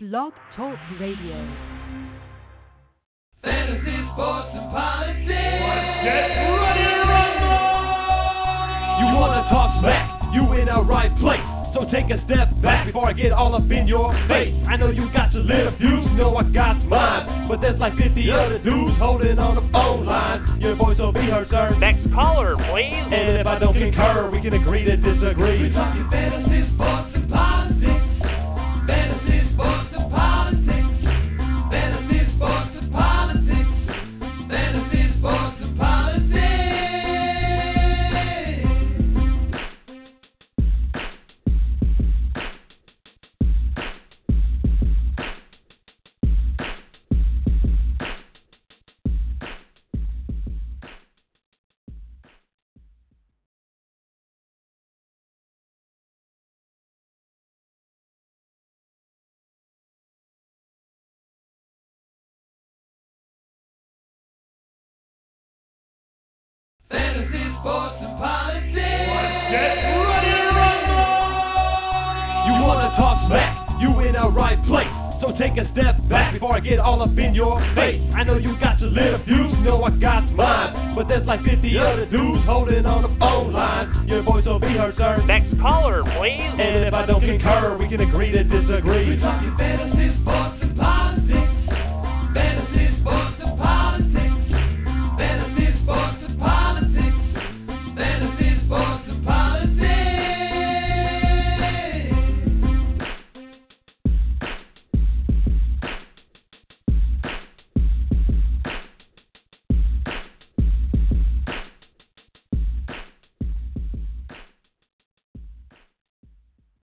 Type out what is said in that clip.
Blog Talk Radio. Fantasy, sports, and politics. Get ready to! You wanna talk smack? You in the right place. So take a step back before I get all up in your face. I know you got your little views, know I got mine. But there's like 50 other dudes holding on the phone line. Your voice will be heard, sir. Next caller, please. And if I don't concur, we can agree to disagree. We're talking fantasy, sports, Fantasy, sports, and politics. Get ready to rumble! You wanna talk smack? You in the right place. So take a step back before I get all up in your face. I know you got your little views, know I got mine. But there's like 50 other dudes holding on the phone line. Your voice will be heard, sir. Next caller, please. And if I don't concur, we can agree to disagree. We're talking fantasy, sports,